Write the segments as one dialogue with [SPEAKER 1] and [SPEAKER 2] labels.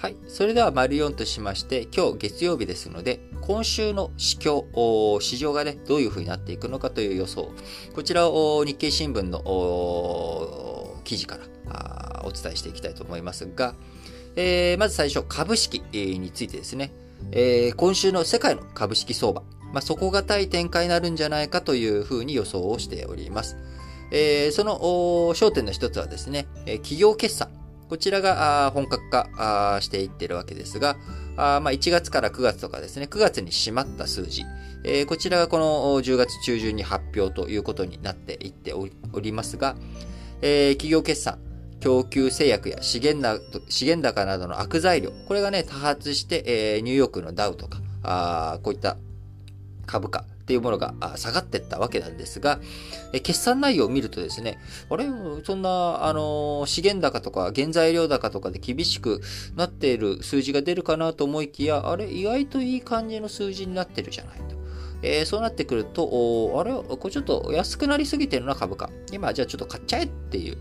[SPEAKER 1] はい。それでは、丸4としまして、今日月曜日ですので、今週の市況、市場がね、どういう風になっていくのかという予想。こちらを日経新聞の記事からお伝えしていきたいと思いますが、えー、まず最初、株式についてですね、えー、今週の世界の株式相場、まあ、底堅い展開になるんじゃないかというふうに予想をしております。えー、その焦点の一つはですね、企業決算。こちらが本格化していってるわけですが、ま、1月から9月とかですね、9月に締まった数字、え、こちらがこの10月中旬に発表ということになっていっておりますが、え、企業決算、供給制約や資源な資源高などの悪材料、これがね、多発して、え、ニューヨークのダウとか、あこういった株価、っていうものが下がっていったわけなんですが、決算内容を見るとですね、あれ、そんな、あの、資源高とか原材料高とかで厳しくなっている数字が出るかなと思いきや、あれ、意外といい感じの数字になってるじゃないと。えー、そうなってくると、あれ、これちょっと安くなりすぎてるな、株価。今、じゃあちょっと買っちゃえっていう、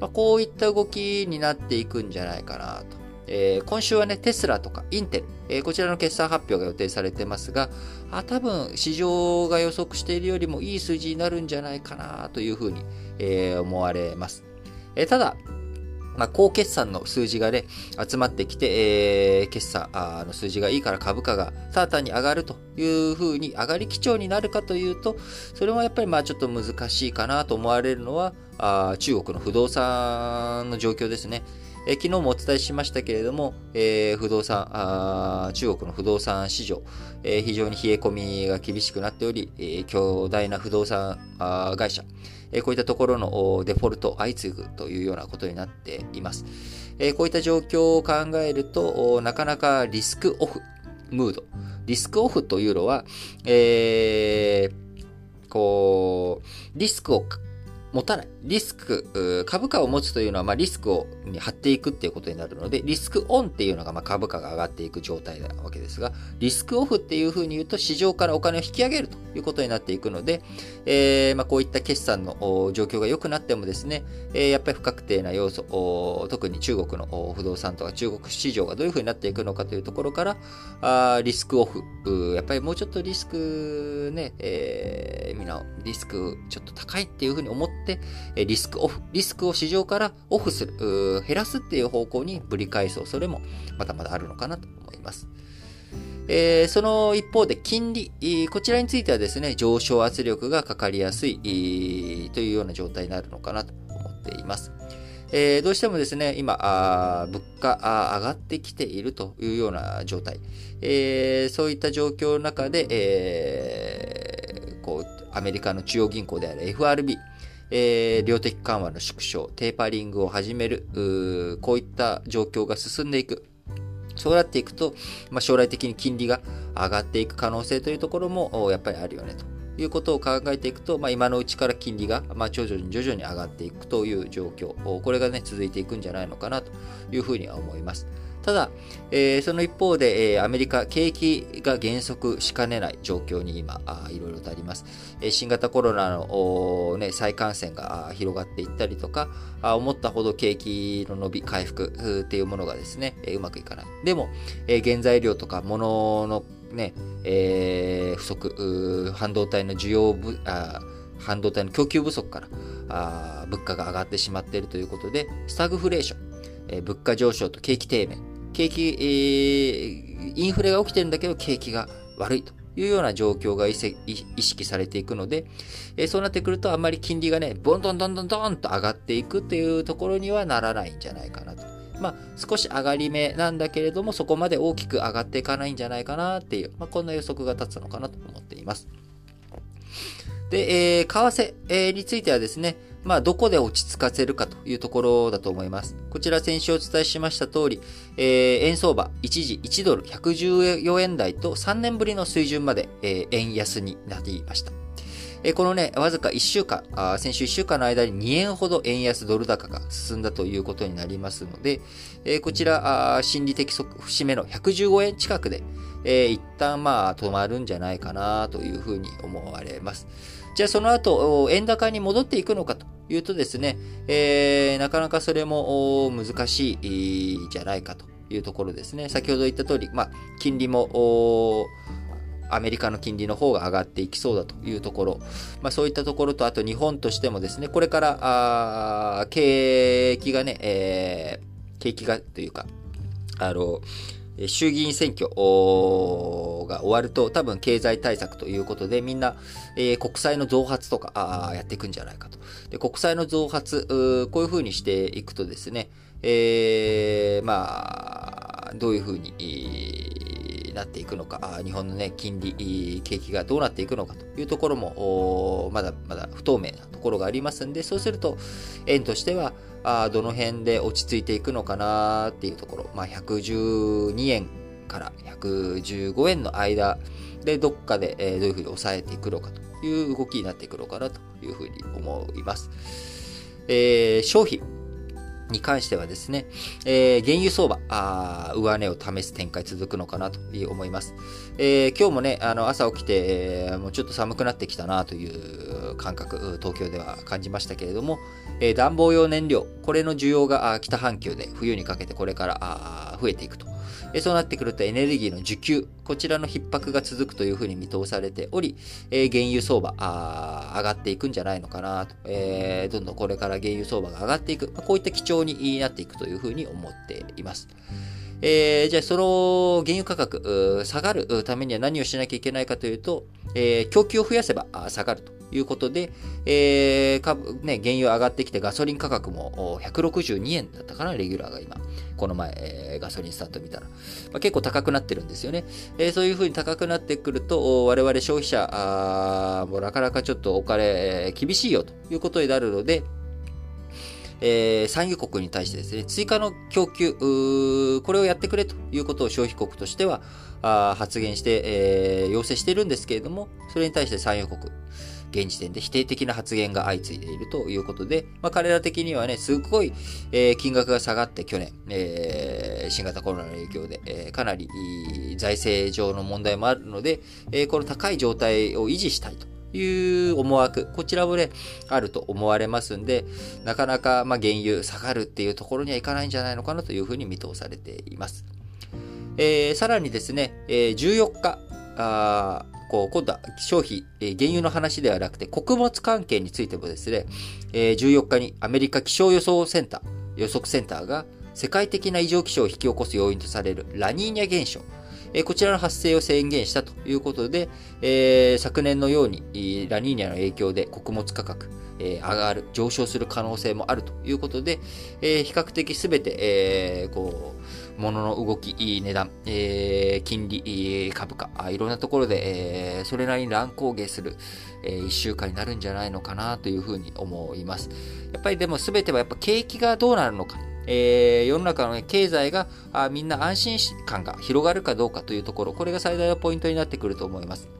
[SPEAKER 1] まあ、こういった動きになっていくんじゃないかなと。えー、今週はね、テスラとかインテル、えー、こちらの決算発表が予定されてますが、あ多分市場が予測しているよりもいい数字になるんじゃないかなというふうに、えー、思われます。えただ、まあ、高決算の数字がね、集まってきて、えー、決算あの数字がいいから株価がただ単に上がるというふうに上がり基調になるかというと、それもやっぱりまあちょっと難しいかなと思われるのは、あ中国の不動産の状況ですね。え昨日もお伝えしましたけれども、え、不動産あ、中国の不動産市場、え、非常に冷え込みが厳しくなっており、えー、巨大な不動産あ会社、えこういったところのデフォルト相次ぐというようなことになっています。えこういった状況を考えると、なかなかリスクオフムード。リスクオフというのは、えー、こう、リスクを持たない。リスク、株価を持つというのは、まあ、リスクをに張っていくっていうことになるので、リスクオンっていうのが、まあ、株価が上がっていく状態なわけですが、リスクオフっていうふうに言うと、市場からお金を引き上げるということになっていくので、えー、まあ、こういった決算の状況が良くなってもですね、えー、やっぱり不確定な要素、特に中国の不動産とか中国市場がどういうふうになっていくのかというところから、あリスクオフ、やっぱりもうちょっとリスクね、えー、みんなリスクちょっと高いっていうふうに思って、リスクオフ、リスクを市場からオフする、減らすっていう方向にぶり返そう。それもまだまだあるのかなと思います。えー、その一方で金利、こちらについてはですね、上昇圧力がかかりやすいというような状態になるのかなと思っています。えー、どうしてもですね、今、あ物価あ上がってきているというような状態。えー、そういった状況の中で、えー、こう、アメリカの中央銀行である FRB、えー、量的緩和の縮小、テーパリングを始める、こういった状況が進んでいく。そうなっていくと、まあ、将来的に金利が上がっていく可能性というところもやっぱりあるよねということを考えていくと、まあ、今のうちから金利が、まあ、徐々に徐々に上がっていくという状況、これがね、続いていくんじゃないのかなというふうには思います。ただ、えー、その一方で、えー、アメリカ、景気が減速しかねない状況に今、あいろいろとあります。えー、新型コロナの、ね、再感染が広がっていったりとか、あ思ったほど景気の伸び、回復っていうものがですね、えー、うまくいかない。でも、えー、原材料とか物のね、えー、不足、半導体の需要ぶあ、半導体の供給不足からあ物価が上がってしまっているということで、スタグフレーション、え、物価上昇と景気低迷、景気、えー、インフレが起きてるんだけど景気が悪いというような状況が意識されていくので、えー、そうなってくるとあんまり金利がね、ボンドンドンドンドンと上がっていくっていうところにはならないんじゃないかなと。まあ、少し上がり目なんだけれども、そこまで大きく上がっていかないんじゃないかなっていう、まあ、こんな予測が立つのかなと思っています。で、えー、為替についてはですね、まあ、どこで落ち着かせるかというところだと思います。こちら先週お伝えしました通り、えー、円相場一時1ドル114円台と3年ぶりの水準まで、えー、円安になりました。えー、このね、わずか1週間あ、先週1週間の間に2円ほど円安ドル高が進んだということになりますので、えー、こちら、あ心理的節目の115円近くで、えー、一旦まあ止まるんじゃないかなというふうに思われます。じゃあその後、円高に戻っていくのかというとですね、えー、なかなかそれも難しいじゃないかというところですね。先ほど言った通り、まあ、金利も、アメリカの金利の方が上がっていきそうだというところ、まあ、そういったところと、あと日本としてもですね、これからあ景気がね、えー、景気がというか、あの、衆議院選挙が終わると多分経済対策ということでみんな、えー、国債の増発とかやっていくんじゃないかと。で国債の増発、こういうふうにしていくとですね、えー、まあ、どういうふうになっていくのか、日本のね、金利、景気がどうなっていくのかというところも、まだまだ不透明なところがありますんで、そうすると、円としては、あどの辺で落ち着いていくのかなっていうところ、まあ、112円から115円の間でどっかで、えどういうふうに抑えていくのかという動きになっていくのかなというふうに思います。えー、消費。に関してはですね、えー、原油相場、あ上値を試す展開続くのかなと思います。えー、今日もね、あの朝起きて、えー、もうちょっと寒くなってきたなという感覚、東京では感じましたけれども、えー、暖房用燃料、これの需要が北半球で冬にかけてこれから増えていくと。えそうなってくるとエネルギーの需給、こちらの逼迫が続くというふうに見通されており、え原油相場あ上がっていくんじゃないのかなと、え、どんどんこれから原油相場が上がっていく、こういった基調になっていくというふうに思っています。えー、じゃあその原油価格下がるためには何をしなきゃいけないかというと、えー、供給を増やせば下がると。いうことで、えー株ね、原油上がってきてガソリン価格も162円だったかな、レギュラーが今。この前、えー、ガソリンスタート見たら。まあ、結構高くなってるんですよね。えー、そういうふうに高くなってくると、我々消費者もうなかなかちょっとお金厳しいよということになるので、えー、産油国に対してですね、追加の供給、これをやってくれということを消費国としてはあ発言して、えー、要請してるんですけれども、それに対して産油国、現時点で否定的な発言が相次いでいるということで、まあ、彼ら的にはね、すごい、えー、金額が下がって去年、えー、新型コロナの影響で、えー、かなり財政上の問題もあるので、え、この高い状態を維持したいと。いう思惑、こちらもね、あると思われますんで、なかなか、まあ、原油下がるっていうところにはいかないんじゃないのかなというふうに見通されています。えー、さらにですね、えー、14日、あこう今度は消費、えー、原油の話ではなくて、穀物関係についてもですね、えー、14日にアメリカ気象予想センター、予測センターが世界的な異常気象を引き起こす要因とされるラニーニャ現象、こちらの発生を宣言したということで、えー、昨年のようにラニーニャの影響で穀物価格、え、上がる、上昇する可能性もあるということで、え、比較的すべて、え、こう、物の動き、値段、えー、金利、株価、いろんなところで、えー、それなりに乱高下する、えー、1週間になるんじゃないのかなというふうに思います。やっぱりでも全てはやっぱ景気がどうなるのか、えー、世の中の、ね、経済があみんな安心感が広がるかどうかというところ、これが最大のポイントになってくると思います。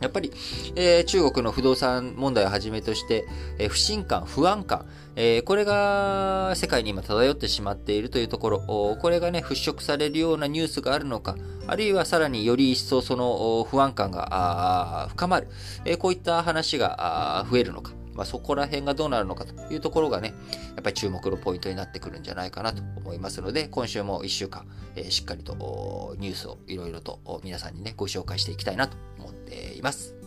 [SPEAKER 1] やっぱり、えー、中国の不動産問題をはじめとして、えー、不信感、不安感、えー、これが世界に今漂ってしまっているというところ、これがね、払拭されるようなニュースがあるのか、あるいはさらにより一層その不安感が深まる、えこういった話が増えるのか、まあ、そこら辺がどうなるのかというところがね、やっぱり注目のポイントになってくるんじゃないかなと思いますので、今週も1週間、えー、しっかりとニュースをいろいろと皆さんにね、ご紹介していきたいなと思っています。